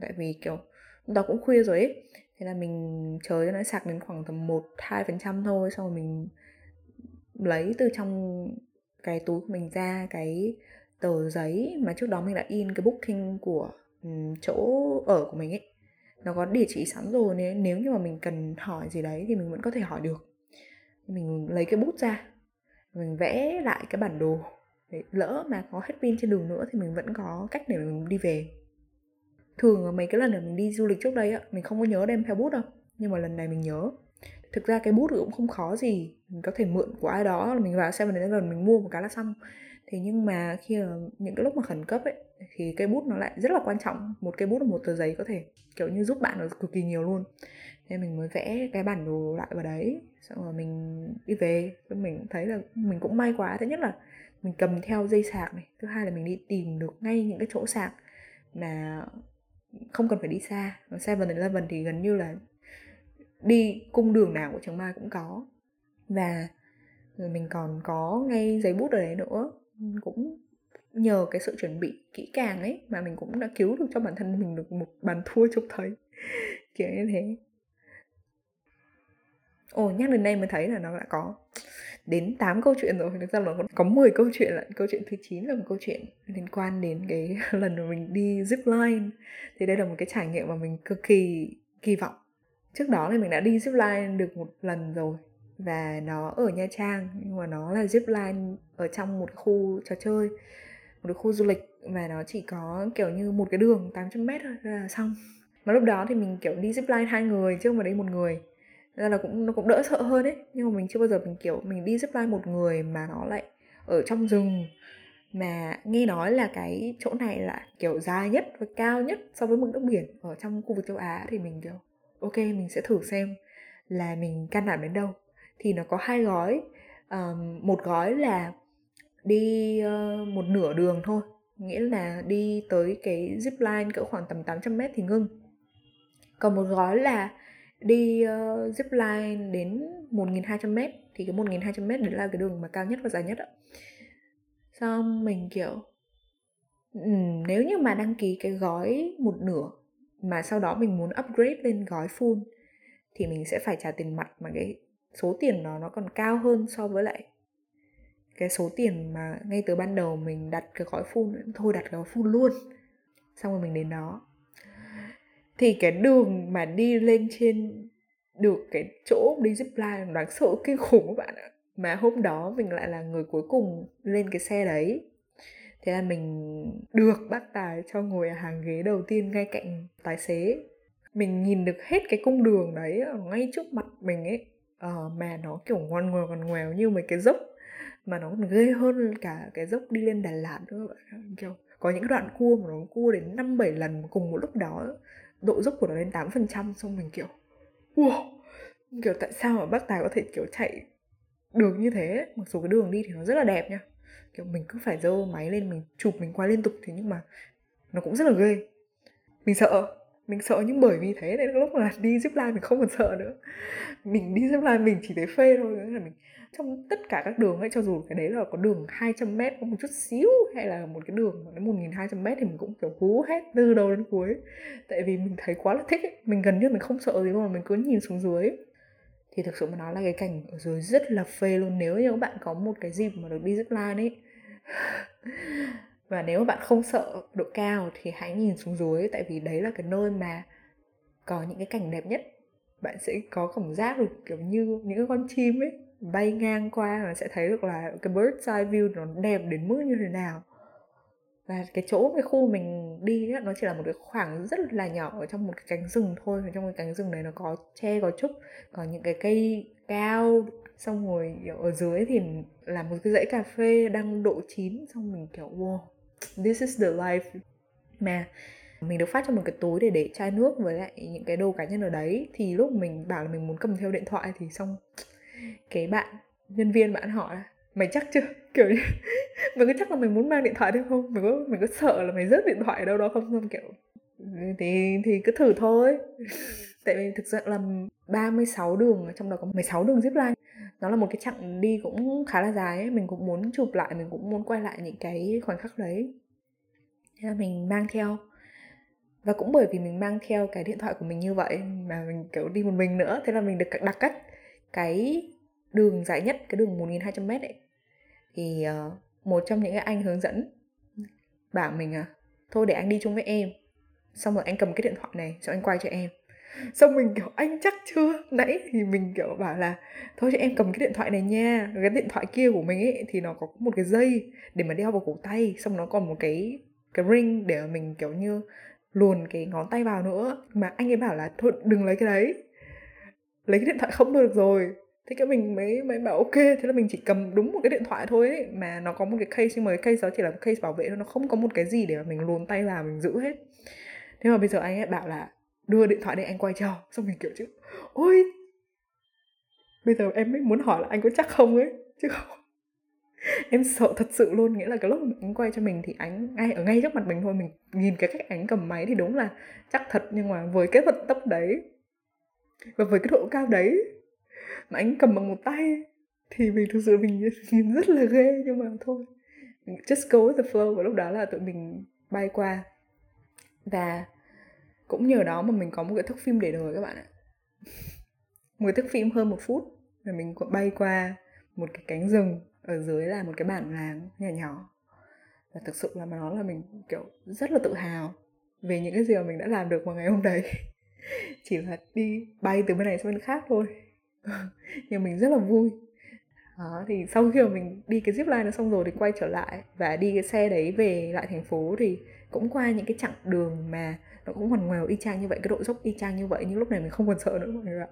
Tại vì, kiểu đó cũng khuya rồi ấy, thế là mình chờ cho nó sạc đến khoảng tầm một, hai phần trăm thôi, xong rồi mình lấy từ trong cái túi của mình ra cái tờ giấy mà trước đó mình đã in cái booking của ừ, chỗ ở của mình ấy. Nó có địa chỉ sẵn rồi nếu nếu như mà mình cần hỏi gì đấy thì mình vẫn có thể hỏi được. Mình lấy cái bút ra, mình vẽ lại cái bản đồ. Đấy, lỡ mà có hết pin trên đường nữa thì mình vẫn có cách để mình đi về. Thường mấy cái lần mà mình đi du lịch trước đây á mình không có nhớ đem theo bút đâu nhưng mà lần này mình nhớ. Thực ra cái bút cũng không khó gì mình có thể mượn của ai đó mình vào xem đến lần mình mua một cái là xong. Thế nhưng mà khi mà những cái lúc mà khẩn cấp ấy thì cây bút nó lại rất là quan trọng một cây bút và một tờ giấy có thể kiểu như giúp bạn được cực kỳ nhiều luôn. Nên mình mới vẽ cái bản đồ lại vào đấy xong rồi mình đi về. Mình thấy là mình cũng may quá thứ nhất là mình cầm theo dây sạc này, thứ hai là mình đi tìm được ngay những cái chỗ sạc mà không cần phải đi xa. Seven Eleven thì gần như là đi cung đường nào của trường Mai cũng có. Và rồi mình còn có ngay giấy bút ở đấy nữa. Cũng nhờ cái sự chuẩn bị kỹ càng ấy mà mình cũng đã cứu được cho bản thân mình được một bàn thua trông thấy. Kiểu như thế. Ồ, nhắc đến đây mới thấy là nó đã có đến 8 câu chuyện rồi thực ra là có 10 câu chuyện lận. Câu chuyện thứ 9 là một câu chuyện liên quan đến cái lần mà mình đi zip line. Thì đây là một cái trải nghiệm mà mình cực kỳ kỳ vọng. Trước đó thì mình đã đi zip line được một lần rồi, và nó ở Nha Trang, nhưng mà nó là zip line ở trong một khu trò chơi, một cái khu du lịch, và nó chỉ có kiểu như một cái đường 800 mét thôi, là xong. Mà lúc đó thì mình, kiểu, đi zip line hai người, chứ không phải đi một người ra là cũng nó cũng đỡ sợ hơn ấy. Nhưng mà mình chưa bao giờ mình kiểu mình đi zip line một người mà nó lại ở trong rừng. Mà nghe nói là cái chỗ này là kiểu dài nhất và cao nhất so với mực nước biển ở trong khu vực châu Á thì mình kiểu ok mình sẽ thử xem là mình can đảm đến đâu. Thì nó có hai gói. Um, một gói là đi uh, một nửa đường thôi. Nghĩa là đi tới cái zip line cỡ khoảng tầm 800 mét thì ngưng. Còn một gói là đi uh, zip line đến 1.200 mét thì cái 1.200 mét đấy là cái đường mà cao nhất và dài nhất ạ. Xong mình kiểu um, nếu như mà đăng ký cái gói một nửa mà sau đó mình muốn upgrade lên gói full thì mình sẽ phải trả tiền mặt mà cái số tiền đó nó còn cao hơn so với lại cái số tiền mà ngay từ ban đầu mình đặt cái gói full thôi đặt cái gói full luôn. Xong rồi mình đến đó thì cái đường mà đi lên trên được cái chỗ đi zip line đáng sợ kinh khủng các bạn ạ. Mà hôm đó mình lại là người cuối cùng lên cái xe đấy. Thế là mình được bác tài cho ngồi ở hàng ghế đầu tiên ngay cạnh tài xế. Mình nhìn được hết cái cung đường đấy ở ngay trước mặt mình ấy. Ờ, mà nó kiểu ngoằn ngoèo ngoằn ngoèo như mấy cái dốc. Mà nó còn ghê hơn cả cái dốc đi lên Đà Lạt nữa bạn kiểu có những đoạn cua mà nó cua đến năm bảy lần cùng một lúc đó độ dốc của nó lên 8% xong mình kiểu wow kiểu tại sao mà bác tài có thể, kiểu, chạy được như thế? Mặc dù cái đường đi thì nó rất là đẹp nha. Kiểu mình cứ phải dơ máy lên, mình chụp, mình quay liên tục, thế nhưng mà nó cũng rất là ghê. Mình sợ mình sợ nhưng bởi vì thế nên lúc mà đi zip line mình không còn sợ nữa. Mình đi zip line mình chỉ thấy phê thôi là mình trong tất cả các đường ấy, cho dù cái đấy là có đường 200 mét có một chút xíu hay là một cái đường mà nó 1200 mét thì mình cũng, kiểu, hú hết từ đầu đến cuối. Tại vì mình thấy quá là thích ấy. mình gần như mình không sợ gì luôn mà mình cứ nhìn xuống dưới thì thực sự mà nói là cái cảnh ở dưới rất là phê luôn. Nếu như các bạn có một cái dịp mà được đi zip line ấy và nếu mà bạn không sợ độ cao thì hãy nhìn xuống dưới tại vì đấy là cái nơi mà có những cái cảnh đẹp nhất. Bạn sẽ có cảm giác được kiểu như những con chim ấy bay ngang qua và sẽ thấy được là cái bird eye view nó đẹp đến mức như thế nào. Và cái chỗ cái khu mình đi ấy, nó chỉ là một cái khoảng rất là nhỏ ở trong một cái cánh rừng thôi và trong cái cánh rừng này nó có tre có trúc có những cái cây cao. Xong rồi ở dưới thì là một cái dãy cà phê đang độ chín xong mình kiểu wow this is the life. Mà mình được phát cho một cái túi để để chai nước với lại những cái đồ cá nhân ở đấy. Thì lúc mình bảo là mình muốn cầm theo điện thoại thì xong, cái bạn, nhân viên bạn hỏi mày chắc chưa? Kiểu như, mày có chắc là mày muốn mang điện thoại theo không? Mày có mày có sợ là mày rớt điện thoại ở đâu đó không? Không kiểu, thì thì cứ thử thôi. Tại vì thực sự là 36 đường, trong đó có 16 đường zip line nó là một cái chặng đi cũng khá là dài ấy mình cũng muốn chụp lại mình cũng muốn quay lại những cái khoảnh khắc đấy. Thế là mình mang theo. Và cũng bởi vì mình mang theo cái điện thoại của mình như vậy mà mình kiểu đi một mình nữa thế là mình được đặt cách cái đường dài nhất cái đường 1200 mét ấy. Thì uh, một trong những cái anh hướng dẫn bảo mình à thôi để anh đi chung với em. Xong rồi anh cầm cái điện thoại này xong anh quay cho em xong mình kiểu anh chắc chưa? Nãy thì mình kiểu bảo là thôi cho em cầm cái điện thoại này nha. Cái điện thoại kia của mình ấy thì nó có một cái dây để mà đeo vào cổ tay xong nó còn một cái cái ring để mình kiểu như luồn cái ngón tay vào nữa. Mà anh ấy bảo là thôi đừng lấy cái đấy. Lấy cái điện thoại không được rồi. Thế cái mình mới mới bảo ok. Thế là mình chỉ cầm đúng một cái điện thoại thôi ấy, mà nó có một cái case nhưng mà cái case đó chỉ là một case bảo vệ thôi nó không có một cái gì để mà mình luồn tay vào mình giữ hết. Thế mà bây giờ anh ấy bảo là đưa điện thoại để anh quay cho. Xong mình kiểu chứ, ôi, bây giờ em mới muốn hỏi là anh có chắc không ấy? Chứ không. Em sợ thật sự luôn, nghĩa là cái lúc mà anh quay cho mình thì anh ngay ở ngay trước mặt mình thôi, mình nhìn cái cách anh cầm máy thì đúng là chắc thật, nhưng mà với cái vận tốc đấy và với cái độ cao đấy mà anh cầm bằng một tay thì mình thực sự mình nhìn rất là ghê, nhưng mà thôi. Just go with the flow và lúc đó là tụi mình bay qua. Và cũng nhờ đó mà mình có một cái thức phim để đời các bạn ạ. Một cái thức phim hơn một phút và mình bay qua một cái cánh rừng ở dưới là một cái bản làng nhỏ nhỏ. Và thực sự là mà nói là mình kiểu rất là tự hào về những cái gì mà mình đã làm được vào ngày hôm đấy. Chỉ là đi bay từ bên này sang bên khác thôi. Nhưng mình rất là vui. Đó, thì sau khi mà mình đi cái zip line nó xong rồi thì quay trở lại và đi cái xe đấy về lại thành phố thì cũng qua những cái chặng đường mà nó cũng ngoằn ngoèo y chang như vậy, cái độ dốc y chang như vậy, nhưng lúc này mình không còn sợ nữa mọi người ạ.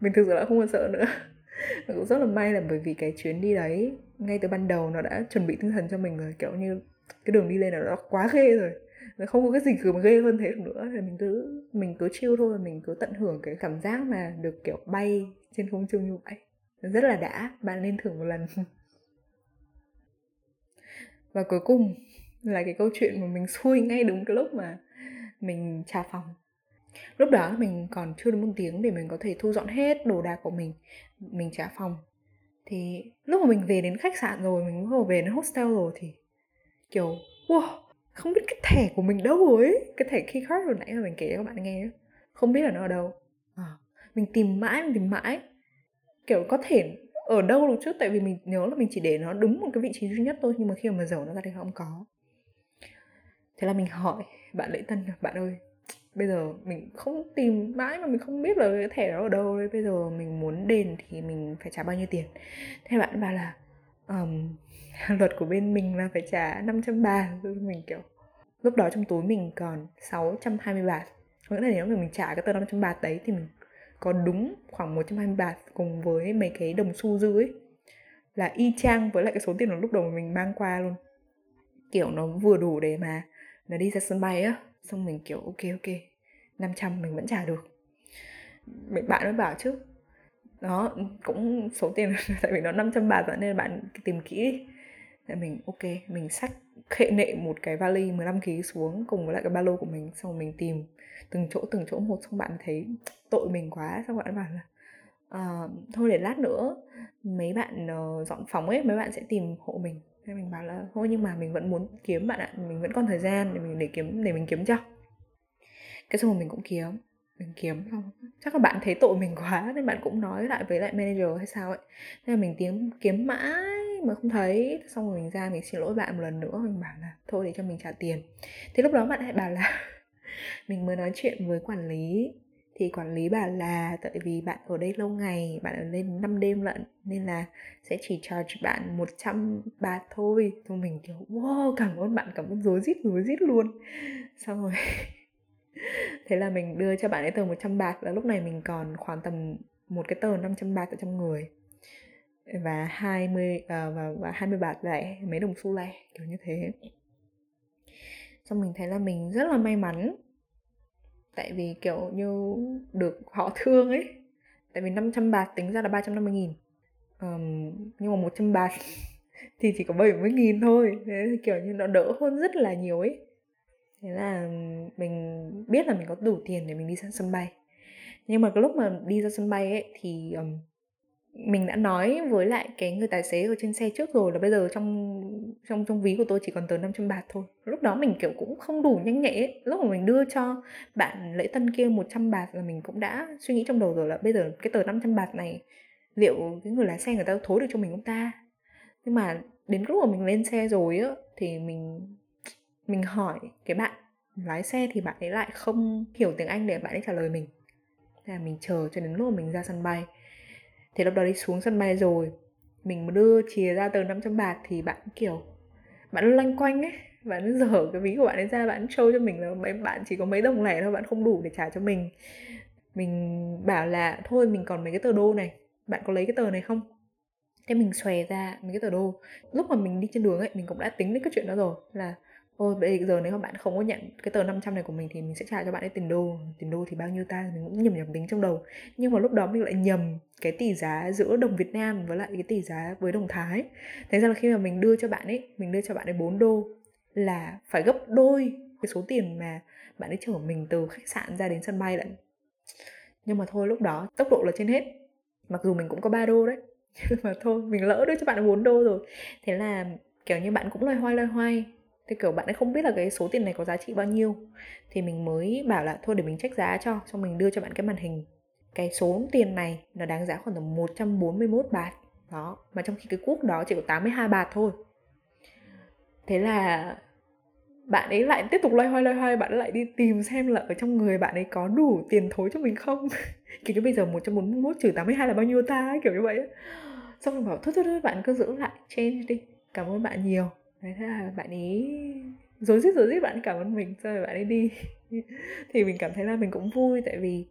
Mình thực sự là không còn sợ nữa. Cũng rất là may là bởi vì cái chuyến đi đấy, ngay từ ban đầu nó đã chuẩn bị tinh thần cho mình rồi, kiểu như cái đường đi lên là nó quá ghê rồi. Nó không có cái gì cứ mà ghê hơn thế được nữa. Thì mình cứ mình cứ chill thôi, mình cứ tận hưởng cái cảm giác mà được, kiểu, bay trên không trung như vậy. Rất là đã, bạn nên thử một lần. Và cuối cùng là cái câu chuyện mà mình xui ngay đúng cái lúc mà mình trả phòng. Lúc đó mình còn chưa đến một tiếng để mình có thể thu dọn hết đồ đạc của mình mình trả phòng. Thì lúc mà mình về đến khách sạn rồi mình vừa về đến hostel rồi thì kiểu wow không biết cái thẻ của mình đâu rồi ấy. Cái thẻ keycard hồi nãy mà mình kể cho các bạn nghe không biết là nó ở đâu. À, mình tìm mãi mình tìm mãi. Kiểu có thể ở đâu được chứ? Tại vì mình nhớ là mình chỉ để nó đúng một cái vị trí duy nhất thôi nhưng mà khi mà giấu nó ra thì không có thế là mình hỏi bạn lễ tân à? bạn ơi bây giờ mình không tìm mãi mà mình không biết là cái thẻ đó ở đâu đấy bây giờ mình muốn đền thì mình phải trả bao nhiêu tiền? Thế bạn bảo là um, luật của bên mình là phải trả 500 bạt mình kiểu lúc đó trong túi mình còn 620 bạt. Có nghĩa là nếu mà mình trả cái tờ 500 bạt đấy thì mình có đúng khoảng 120 bạt cùng với mấy cái đồng xu dư ấy là y chang với lại cái số tiền lúc đầu mà mình mang qua luôn. Kiểu nó vừa đủ để mà nó đi ra sân bay á. Xong mình kiểu ok ok 500 mình vẫn trả được. Mình bạn mới bảo chứ. Đó cũng số tiền tại vì nó 500 bạc vậy nên bạn tìm kỹ thì mình ok mình xách khệ nệ một cái vali 15 kg xuống cùng với lại cái ba lô của mình xong rồi mình tìm từng chỗ từng chỗ một. Xong bạn thấy tội mình quá xong bạn bảo là uh, thôi để lát nữa mấy bạn uh, dọn phòng ấy mấy bạn sẽ tìm hộ mình thế mình bảo là, thôi nhưng mà mình vẫn muốn kiếm bạn ạ, mình vẫn còn thời gian để mình, để kiếm, để mình kiếm cho. Cái xong rồi mình cũng kiếm, mình kiếm xong, chắc là bạn thấy tội mình quá nên bạn cũng nói lại với lại manager hay sao ấy. Nên là mình kiếm kiếm mãi mà không thấy. Xong rồi mình ra mình xin lỗi bạn một lần nữa, mình bảo là, thôi để cho mình trả tiền. Thế lúc đó bạn lại bảo là mình mới nói chuyện với quản lý thì quản lý bảo là tại vì bạn ở đây lâu ngày bạn ở lên 5 đêm lận nên là sẽ chỉ charge bạn 100 bạt thôi. Thôi mình kiểu wow cảm ơn bạn cảm ơn rối rít rối rít luôn. Xong rồi thế là mình đưa cho bạn ấy tờ 100 bạt là lúc này mình còn khoảng tầm một cái tờ 500 bạt ở trong người. Và 20 uh, à, và, và 20 bạt lẻ mấy đồng xu lẻ kiểu như thế. Xong mình thấy là mình rất là may mắn tại vì kiểu như được họ thương ấy. Tại vì 500 bạt tính ra là 350 nghìn. Um, nhưng mà 100 bạt thì chỉ có 70 nghìn thôi. Thế thì kiểu như nó đỡ hơn rất là nhiều ấy. Thế là mình biết là mình có đủ tiền để mình đi sang sân bay. Nhưng mà cái lúc mà đi ra sân bay ấy thì um, mình đã nói với lại cái người tài xế ở trên xe trước rồi là bây giờ trong trong trong ví của tôi chỉ còn tờ 500 bạc thôi. Lúc đó mình, kiểu, cũng không đủ nhanh nhẹ ấy. lúc mà mình đưa cho bạn lễ tân kia 100 bạc là mình cũng đã suy nghĩ trong đầu rồi là bây giờ cái tờ 500 bạc này liệu cái người lái xe, người ta thối được cho mình không ta? Nhưng mà đến lúc mà mình lên xe rồi á, thì mình mình hỏi cái bạn lái xe thì bạn ấy lại không hiểu tiếng anh để bạn ấy trả lời mình. Thế là mình chờ cho đến lúc mà mình ra sân bay thì lúc đó đi xuống sân bay rồi. Mình đưa chìa ra tờ 500 bạc thì bạn kiểu, bạn loanh quanh ấy, bạn dở cái ví của bạn ấy ra, bạn show cho mình là mấy, bạn chỉ có mấy đồng lẻ thôi, bạn không đủ để trả cho mình. Mình bảo là, thôi mình còn mấy cái tờ đô này, bạn có lấy cái tờ này không? Thế mình xòe ra mấy cái tờ đô. Lúc mà mình đi trên đường ấy, mình cũng đã tính đến cái chuyện đó rồi, là ôi bây giờ nếu mà bạn không có nhận cái tờ 500 này của mình thì mình sẽ trả cho bạn ấy tiền đô. Tiền đô thì bao nhiêu ta? Mình cũng nhầm nhầm tính trong đầu. Nhưng mà lúc đó mình lại nhầm cái tỷ giá giữa đồng Việt Nam với lại cái tỷ giá với đồng Thái. Thế ra là khi mà mình đưa cho bạn ấy, mình đưa cho bạn ấy 4 đô là phải gấp đôi cái số tiền mà bạn ấy chở mình từ khách sạn ra đến sân bay lận. Nhưng mà thôi, lúc đó tốc độ là trên hết. Mặc dù mình cũng có 3 đô đấy, nhưng mà thôi, mình lỡ đưa cho bạn 4 đô rồi. Thế là, kiểu như, bạn cũng loay hoay loay hoay thế kiểu bạn ấy không biết là cái số tiền này có giá trị bao nhiêu. Thì mình mới bảo là thôi để mình check giá cho, xong mình đưa cho bạn cái màn hình. Cái số tiền này nó đáng giá khoảng tầm 141 bạt. Đó, mà trong khi cái cuốc đó chỉ có 82 bạt thôi. Thế là bạn ấy lại tiếp tục loay hoay loay hoay, bạn ấy lại đi tìm xem là ở trong người bạn ấy có đủ tiền thối cho mình không? Kiểu như bây giờ 141 trừ 82 là bao nhiêu ta? Kiểu như vậy xong rồi bảo thôi thôi thôi, bạn cứ giữ lại, change đi. Cảm ơn bạn nhiều thế là bạn ấy rối rít rối rít, bạn cảm ơn mình rồi bạn ấy đi. Thì mình cảm thấy là mình cũng vui, tại vì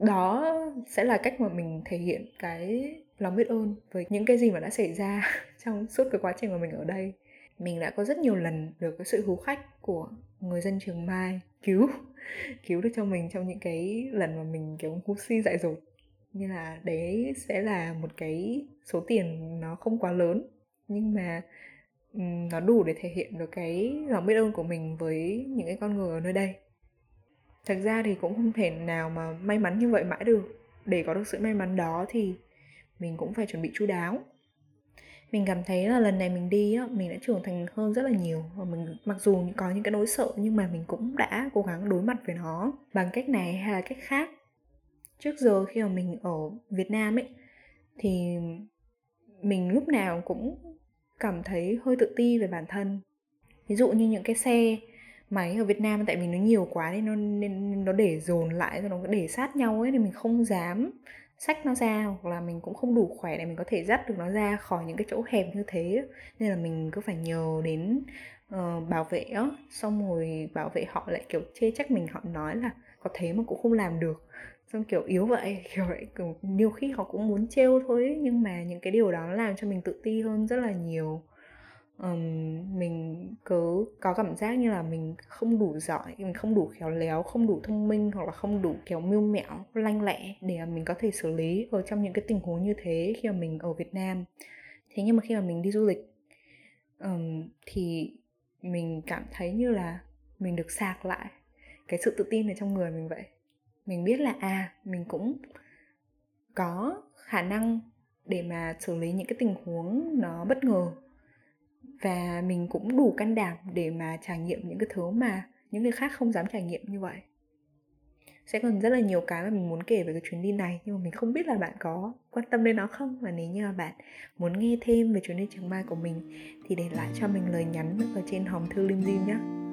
đó sẽ là cách mà mình thể hiện cái lòng biết ơn với những cái gì mà đã xảy ra trong suốt cái quá trình mà mình ở đây. Mình đã có rất nhiều lần được cái sự hú khách của người dân trường mai cứu cứu được cho mình trong những cái lần mà mình, kiểu, hú si dại dột. Như là đấy sẽ là một cái số tiền nó không quá lớn, nhưng mà nó đủ để thể hiện được cái lòng biết ơn của mình với những cái con người ở nơi đây. Thật ra thì cũng không thể nào mà may mắn như vậy mãi được. Để có được sự may mắn đó thì mình cũng phải chuẩn bị chu đáo. Mình cảm thấy là lần này mình đi á, mình đã trưởng thành hơn rất là nhiều. Và mình, mặc dù có những cái nỗi sợ nhưng mà mình cũng đã cố gắng đối mặt với nó bằng cách này hay là cách khác. Trước giờ khi mà mình ở Việt Nam ấy, thì mình lúc nào cũng cảm thấy hơi tự ti về bản thân. Ví dụ như những cái xe máy ở Việt Nam tại vì nó nhiều quá nên nó nên nó để dồn lại rồi nó để sát nhau ấy thì mình không dám sách nó ra hoặc là mình cũng không đủ khỏe để mình có thể dắt được nó ra khỏi những cái chỗ hẹp như thế. Nên là mình cứ phải nhờ đến uh, bảo vệ á xong rồi bảo vệ họ lại kiểu chê trách mình họ nói là có thế mà cũng không làm được xong kiểu yếu vậy kiểu vậy kiểu nhiều khi họ cũng muốn trêu thôi ấy, nhưng mà những cái điều đó làm cho mình tự ti hơn rất là nhiều. Um, mình cứ có cảm giác như là mình không đủ giỏi mình không đủ khéo léo không đủ thông minh hoặc là không đủ kiểu mưu mẹo lanh lẹ để mình có thể xử lý ở trong những cái tình huống như thế khi mà mình ở Việt Nam. Thế nhưng mà khi mà mình đi du lịch um, thì mình cảm thấy như là mình được sạc lại cái sự tự tin ở trong người mình vậy mình biết là à mình cũng có khả năng để mà xử lý những cái tình huống nó bất ngờ. Và mình cũng đủ can đảm để mà trải nghiệm những cái thứ mà những người khác không dám trải nghiệm như vậy. Sẽ còn rất là nhiều cái mà mình muốn kể về cái chuyến đi này, nhưng mà mình không biết là bạn có quan tâm đến nó không? Và nếu như là bạn muốn nghe thêm về chuyến đi trường mai của mình, thì để lại cho mình lời nhắn ở trên hòm thư lim dim nhé.